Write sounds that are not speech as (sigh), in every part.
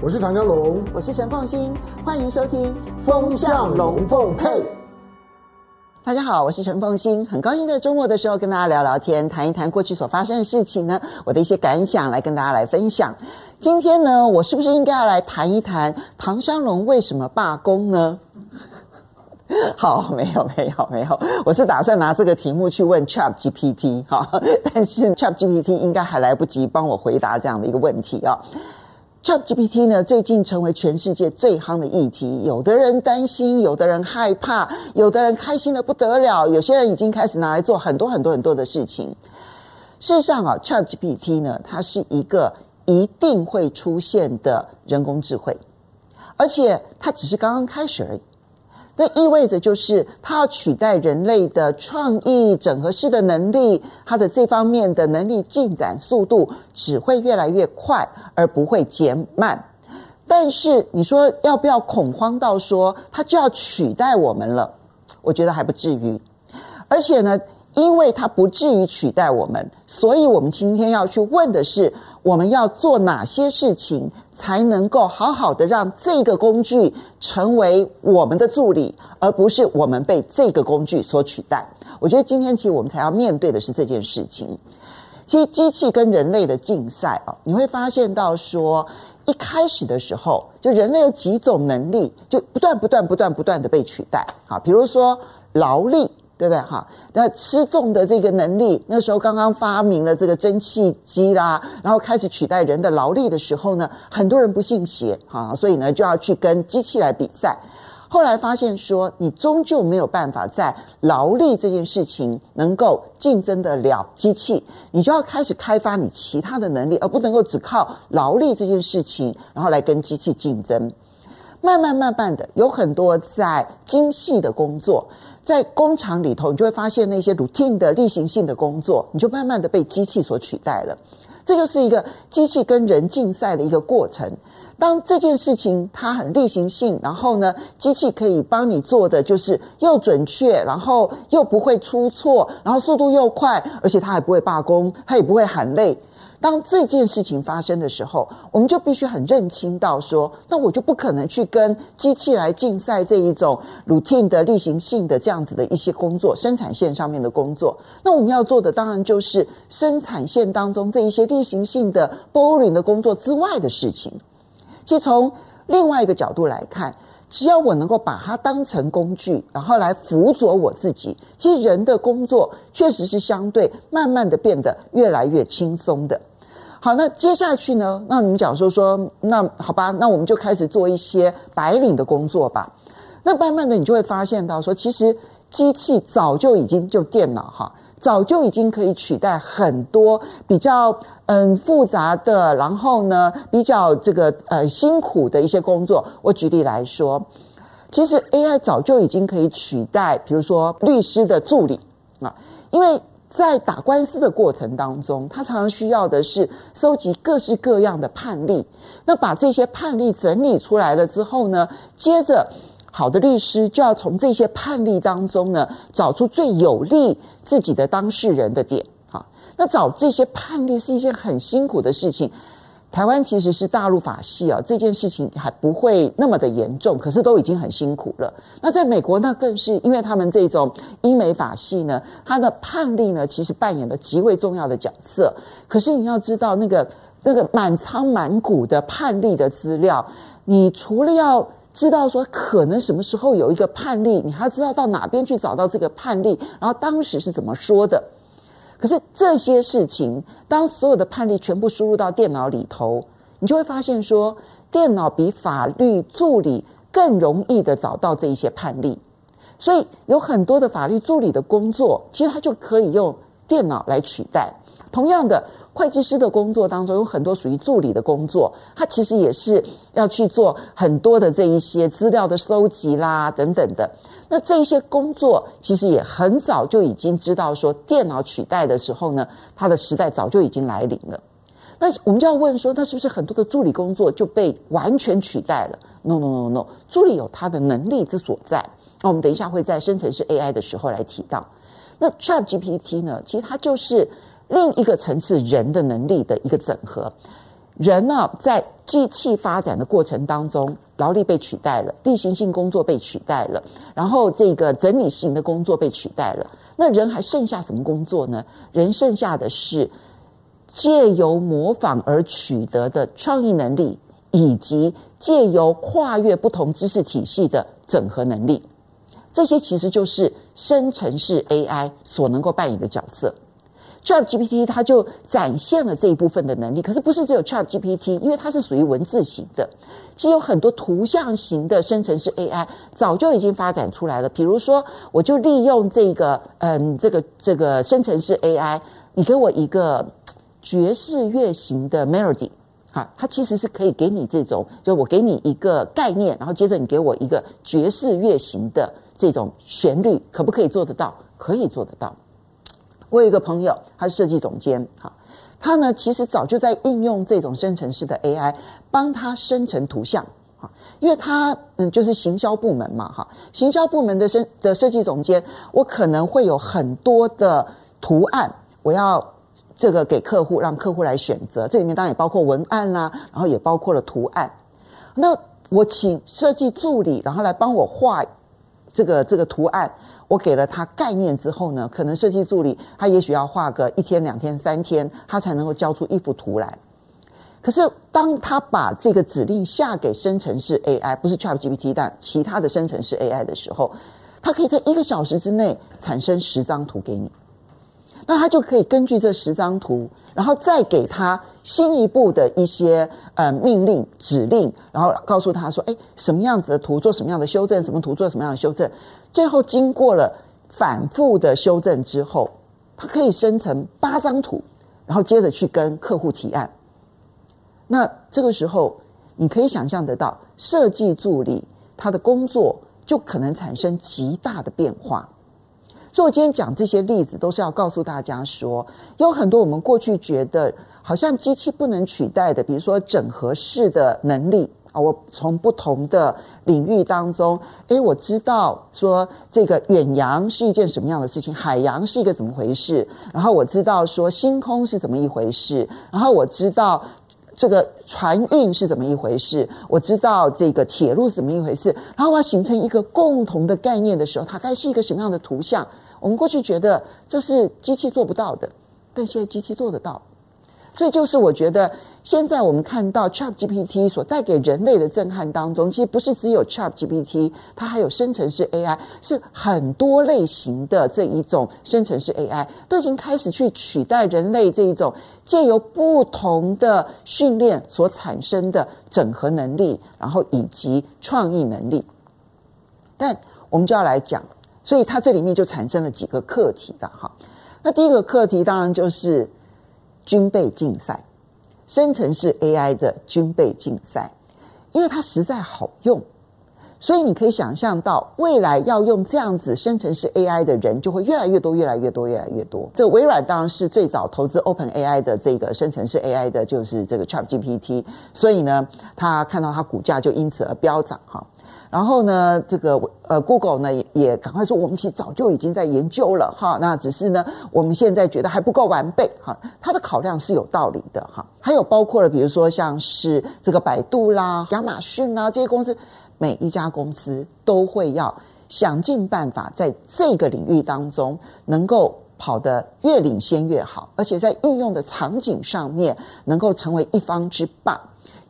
我是唐湘龙，我是陈凤欣，欢迎收听《风向龙凤配》。大家好，我是陈凤欣，很高兴在周末的时候跟大家聊聊天，谈一谈过去所发生的事情呢，我的一些感想来跟大家来分享。今天呢，我是不是应该要来谈一谈唐湘龙为什么罢工呢？(laughs) 好，没有，没有，没有，我是打算拿这个题目去问 Chat GPT 哈，(laughs) 但是 Chat GPT 应该还来不及帮我回答这样的一个问题啊。ChatGPT 呢，最近成为全世界最夯的议题。有的人担心，有的人害怕，有的人开心的不得了。有些人已经开始拿来做很多很多很多的事情。事实上啊，ChatGPT 呢，它是一个一定会出现的人工智慧，而且它只是刚刚开始而已。那意味着就是它要取代人类的创意整合式的能力，它的这方面的能力进展速度只会越来越快，而不会减慢。但是你说要不要恐慌到说它就要取代我们了？我觉得还不至于。而且呢，因为它不至于取代我们，所以我们今天要去问的是，我们要做哪些事情？才能够好好的让这个工具成为我们的助理，而不是我们被这个工具所取代。我觉得今天其实我们才要面对的是这件事情。其实机器跟人类的竞赛啊，你会发现到说，一开始的时候，就人类有几种能力，就不断不断不断不断的被取代啊，比如说劳力。对不对？哈，那吃重的这个能力，那时候刚刚发明了这个蒸汽机啦，然后开始取代人的劳力的时候呢，很多人不信邪，哈，所以呢就要去跟机器来比赛。后来发现说，你终究没有办法在劳力这件事情能够竞争得了机器，你就要开始开发你其他的能力，而不能够只靠劳力这件事情，然后来跟机器竞争。慢慢慢慢的，有很多在精细的工作。在工厂里头，你就会发现那些 routine 的例行性的工作，你就慢慢的被机器所取代了。这就是一个机器跟人竞赛的一个过程。当这件事情它很例行性，然后呢，机器可以帮你做的就是又准确，然后又不会出错，然后速度又快，而且它还不会罢工，它也不会喊累。当这件事情发生的时候，我们就必须很认清到说，那我就不可能去跟机器来竞赛这一种 routine 的例行性的这样子的一些工作，生产线上面的工作。那我们要做的当然就是生产线当中这一些例行性的 boring 的工作之外的事情。其实从另外一个角度来看，只要我能够把它当成工具，然后来辅佐我自己，其实人的工作确实是相对慢慢的变得越来越轻松的。好，那接下去呢？那你们讲说说，那好吧，那我们就开始做一些白领的工作吧。那慢慢的，你就会发现到说，其实机器早就已经就电脑哈，早就已经可以取代很多比较嗯复杂的，然后呢比较这个呃辛苦的一些工作。我举例来说，其实 AI 早就已经可以取代，比如说律师的助理啊，因为。在打官司的过程当中，他常常需要的是收集各式各样的判例。那把这些判例整理出来了之后呢，接着好的律师就要从这些判例当中呢，找出最有利自己的当事人的点。好，那找这些判例是一件很辛苦的事情。台湾其实是大陆法系啊，这件事情还不会那么的严重，可是都已经很辛苦了。那在美国，那更是因为他们这种英美法系呢，它的判例呢，其实扮演了极为重要的角色。可是你要知道，那个那个满仓满谷的判例的资料，你除了要知道说可能什么时候有一个判例，你还要知道到哪边去找到这个判例，然后当时是怎么说的。可是这些事情，当所有的判例全部输入到电脑里头，你就会发现说，电脑比法律助理更容易的找到这一些判例，所以有很多的法律助理的工作，其实它就可以用电脑来取代。同样的，会计师的工作当中有很多属于助理的工作，他其实也是要去做很多的这一些资料的收集啦，等等的。那这一些工作其实也很早就已经知道说，电脑取代的时候呢，它的时代早就已经来临了。那我们就要问说，那是不是很多的助理工作就被完全取代了？No No No No，助理有他的能力之所在。那我们等一下会在生成式 AI 的时候来提到。那 ChatGPT 呢，其实它就是另一个层次人的能力的一个整合。人呢，在机器发展的过程当中，劳力被取代了，例行性工作被取代了，然后这个整理型的工作被取代了，那人还剩下什么工作呢？人剩下的是借由模仿而取得的创意能力，以及借由跨越不同知识体系的整合能力。这些其实就是生成式 AI 所能够扮演的角色。ChatGPT 它就展现了这一部分的能力，可是不是只有 ChatGPT，因为它是属于文字型的，其实有很多图像型的生成式 AI 早就已经发展出来了。比如说，我就利用这个，嗯，这个这个生成式 AI，你给我一个爵士乐型的 melody，哈，它其实是可以给你这种，就我给你一个概念，然后接着你给我一个爵士乐型的这种旋律，可不可以做得到？可以做得到。我有一个朋友，他是设计总监，哈，他呢其实早就在应用这种生成式的 AI，帮他生成图像，哈，因为他嗯就是行销部门嘛，哈，行销部门的设的设计总监，我可能会有很多的图案，我要这个给客户，让客户来选择，这里面当然也包括文案啦，然后也包括了图案，那我请设计助理，然后来帮我画这个这个图案。我给了他概念之后呢，可能设计助理他也许要画个一天、两天、三天，他才能够交出一幅图来。可是当他把这个指令下给生成式 AI，不是 ChatGPT，但其他的生成式 AI 的时候，他可以在一个小时之内产生十张图给你。那他就可以根据这十张图，然后再给他新一步的一些呃命令指令，然后告诉他说：“哎，什么样子的图做什么样的修正，什么图做什么样的修正。”最后经过了反复的修正之后，它可以生成八张图，然后接着去跟客户提案。那这个时候，你可以想象得到，设计助理他的工作就可能产生极大的变化。所以我今天讲这些例子，都是要告诉大家说，有很多我们过去觉得好像机器不能取代的，比如说整合式的能力啊，我从不同的领域当中，诶，我知道说这个远洋是一件什么样的事情，海洋是一个怎么回事，然后我知道说星空是怎么一回事，然后我知道。这个船运是怎么一回事？我知道这个铁路是怎么一回事。然后我要形成一个共同的概念的时候，它该是一个什么样的图像？我们过去觉得这是机器做不到的，但现在机器做得到。这就是我觉得，现在我们看到 ChatGPT 所带给人类的震撼当中，其实不是只有 ChatGPT，它还有生成式 AI，是很多类型的这一种生成式 AI 都已经开始去取代人类这一种借由不同的训练所产生的整合能力，然后以及创意能力。但我们就要来讲，所以它这里面就产生了几个课题的哈。那第一个课题当然就是。军备竞赛，生成式 AI 的军备竞赛，因为它实在好用，所以你可以想象到未来要用这样子生成式 AI 的人就会越来越多，越来越多，越来越多。这微软当然是最早投资 OpenAI 的这个生成式 AI 的，就是这个 ChatGPT，所以呢，他看到它股价就因此而飙涨哈。然后呢，这个呃，Google 呢也也赶快说，我们其实早就已经在研究了哈，那只是呢，我们现在觉得还不够完备哈。它的考量是有道理的哈。还有包括了，比如说像是这个百度啦、亚马逊啦这些公司，每一家公司都会要想尽办法在这个领域当中能够跑得越领先越好，而且在运用的场景上面能够成为一方之霸。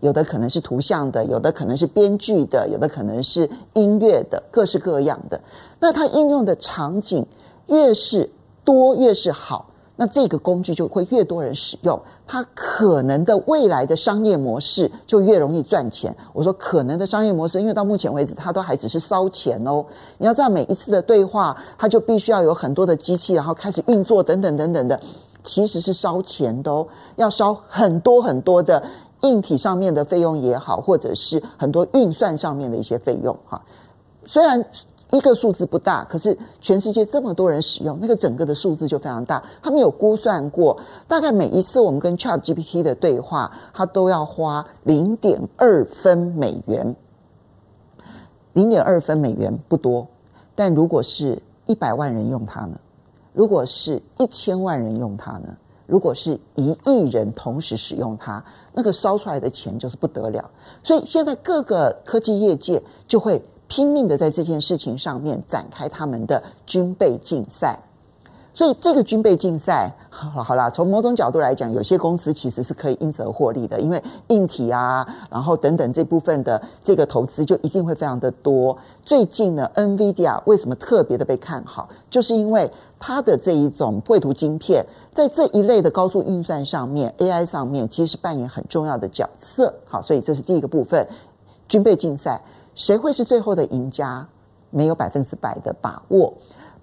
有的可能是图像的，有的可能是编剧的，有的可能是音乐的，各式各样的。那它应用的场景越是多，越是好，那这个工具就会越多人使用，它可能的未来的商业模式就越容易赚钱。我说可能的商业模式，因为到目前为止，它都还只是烧钱哦。你要知道，每一次的对话，它就必须要有很多的机器，然后开始运作，等等等等的，其实是烧钱的哦，要烧很多很多的。硬体上面的费用也好，或者是很多运算上面的一些费用哈，虽然一个数字不大，可是全世界这么多人使用，那个整个的数字就非常大。他们有估算过，大概每一次我们跟 ChatGPT 的对话，它都要花零点二分美元。零点二分美元不多，但如果是一百万人用它呢？如果是一千万人用它呢？如果是一亿人同时使用它，那个烧出来的钱就是不得了。所以现在各个科技业界就会拼命的在这件事情上面展开他们的军备竞赛。所以这个军备竞赛，好了好啦，从某种角度来讲，有些公司其实是可以因此而获利的，因为硬体啊，然后等等这部分的这个投资就一定会非常的多。最近呢，NVIDIA 为什么特别的被看好？就是因为它的这一种绘图晶片，在这一类的高速运算上面，AI 上面其实是扮演很重要的角色。好，所以这是第一个部分，军备竞赛，谁会是最后的赢家？没有百分之百的把握。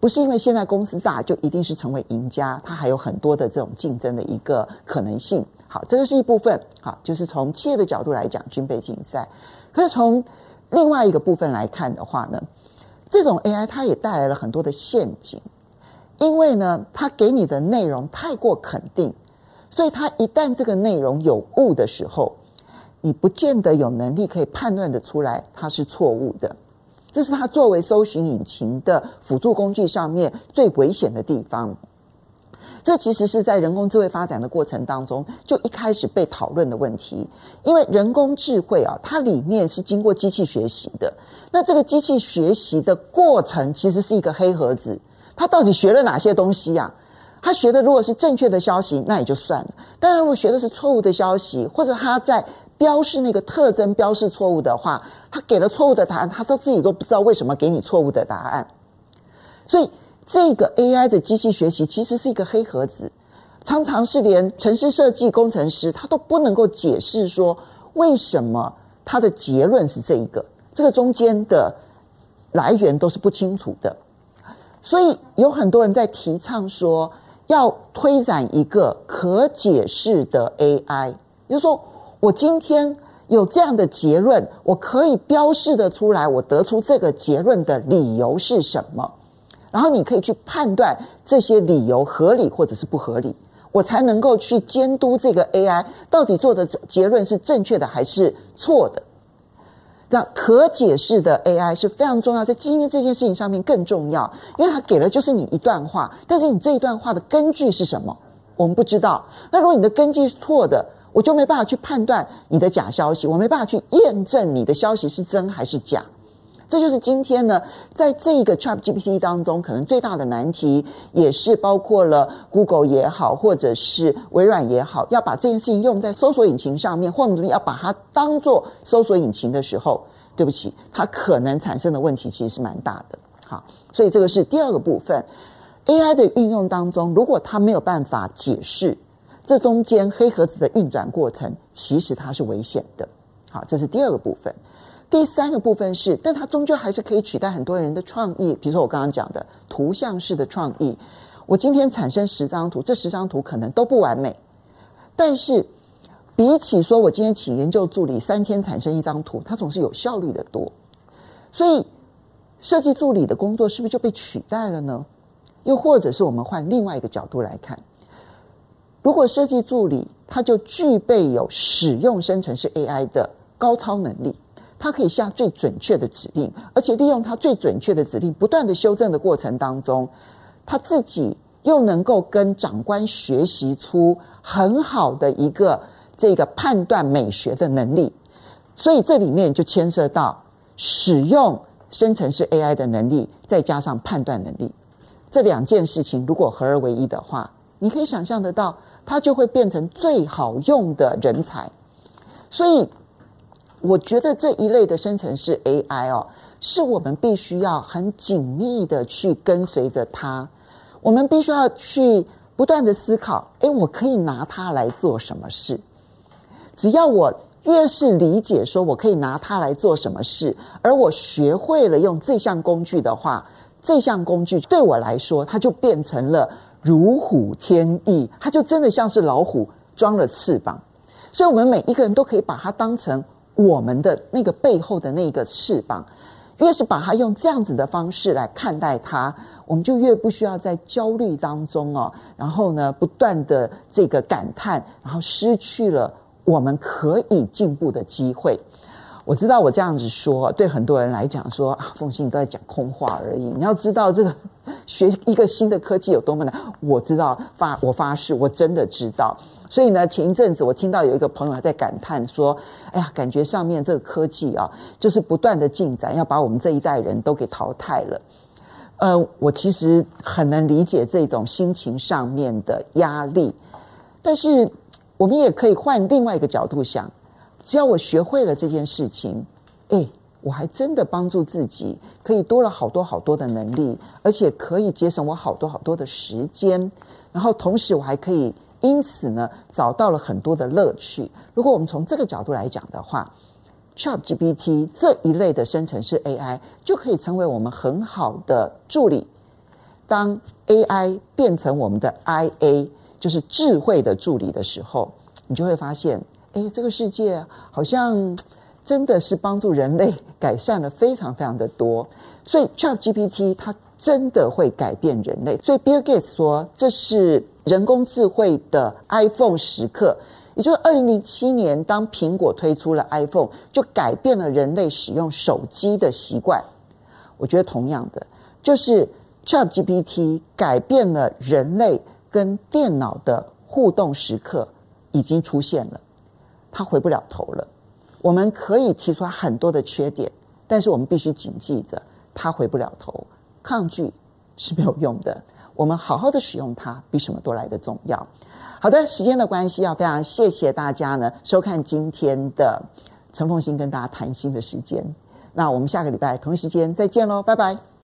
不是因为现在公司大就一定是成为赢家，它还有很多的这种竞争的一个可能性。好，这个是一部分。好，就是从企业的角度来讲，军备竞赛。可是从另外一个部分来看的话呢，这种 AI 它也带来了很多的陷阱，因为呢，它给你的内容太过肯定，所以它一旦这个内容有误的时候，你不见得有能力可以判断得出来它是错误的。这是它作为搜寻引擎的辅助工具上面最危险的地方。这其实是在人工智慧发展的过程当中就一开始被讨论的问题。因为人工智慧啊，它里面是经过机器学习的。那这个机器学习的过程其实是一个黑盒子，它到底学了哪些东西呀？它学的如果是正确的消息，那也就算了。当然，如果学的是错误的消息，或者它在标示那个特征标示错误的话，他给了错误的答案，他都自己都不知道为什么给你错误的答案。所以这个 AI 的机器学习其实是一个黑盒子，常常是连城市设计工程师他都不能够解释说为什么他的结论是这一个，这个中间的来源都是不清楚的。所以有很多人在提倡说要推展一个可解释的 AI，比如说。我今天有这样的结论，我可以标示得出来，我得出这个结论的理由是什么？然后你可以去判断这些理由合理或者是不合理，我才能够去监督这个 AI 到底做的结论是正确的还是错的。那可解释的 AI 是非常重要，在今天这件事情上面更重要，因为它给了就是你一段话，但是你这一段话的根据是什么？我们不知道。那如果你的根据是错的，我就没办法去判断你的假消息，我没办法去验证你的消息是真还是假。这就是今天呢，在这个 ChatGPT 当中，可能最大的难题，也是包括了 Google 也好，或者是微软也好，要把这件事情用在搜索引擎上面，或者要把它当做搜索引擎的时候，对不起，它可能产生的问题其实是蛮大的。好，所以这个是第二个部分，AI 的运用当中，如果它没有办法解释。这中间黑盒子的运转过程，其实它是危险的。好，这是第二个部分。第三个部分是，但它终究还是可以取代很多人的创意。比如说我刚刚讲的图像式的创意，我今天产生十张图，这十张图可能都不完美，但是比起说我今天请研究助理三天产生一张图，它总是有效率的多。所以设计助理的工作是不是就被取代了呢？又或者是我们换另外一个角度来看？如果设计助理他就具备有使用生成式 AI 的高超能力，他可以下最准确的指令，而且利用他最准确的指令不断的修正的过程当中，他自己又能够跟长官学习出很好的一个这个判断美学的能力，所以这里面就牵涉到使用生成式 AI 的能力，再加上判断能力，这两件事情如果合二为一的话，你可以想象得到。它就会变成最好用的人才，所以我觉得这一类的生成式 AI 哦，是我们必须要很紧密的去跟随着它，我们必须要去不断的思考，诶，我可以拿它来做什么事？只要我越是理解说我可以拿它来做什么事，而我学会了用这项工具的话，这项工具对我来说，它就变成了。如虎添翼，它就真的像是老虎装了翅膀，所以我们每一个人都可以把它当成我们的那个背后的那个翅膀。越是把它用这样子的方式来看待它，我们就越不需要在焦虑当中哦，然后呢，不断的这个感叹，然后失去了我们可以进步的机会。我知道我这样子说，对很多人来讲说啊，凤馨你都在讲空话而已。你要知道这个 (laughs) 学一个新的科技有多么难，我知道发我发誓，我真的知道。所以呢，前一阵子我听到有一个朋友还在感叹说：“哎呀，感觉上面这个科技啊，就是不断的进展，要把我们这一代人都给淘汰了。”呃，我其实很能理解这种心情上面的压力，但是我们也可以换另外一个角度想，只要我学会了这件事情，哎，我还真的帮助自己，可以多了好多好多的能力，而且可以节省我好多好多的时间，然后同时我还可以。因此呢，找到了很多的乐趣。如果我们从这个角度来讲的话，ChatGPT 这一类的生成式 AI 就可以成为我们很好的助理。当 AI 变成我们的 IA，就是智慧的助理的时候，你就会发现，哎，这个世界好像真的是帮助人类 (laughs) 改善了非常非常的多。所以 ChatGPT 它真的会改变人类。所以 Bill Gates 说，这是。人工智慧的 iPhone 时刻，也就是二零零七年，当苹果推出了 iPhone，就改变了人类使用手机的习惯。我觉得同样的，就是 ChatGPT 改变了人类跟电脑的互动时刻已经出现了，他回不了头了。我们可以提出很多的缺点，但是我们必须谨记着，他回不了头，抗拒是没有用的。我们好好的使用它，比什么都来得重要。好的，时间的关系，要非常谢谢大家呢收看今天的陈凤馨跟大家谈心的时间。那我们下个礼拜同一时间再见喽，拜拜。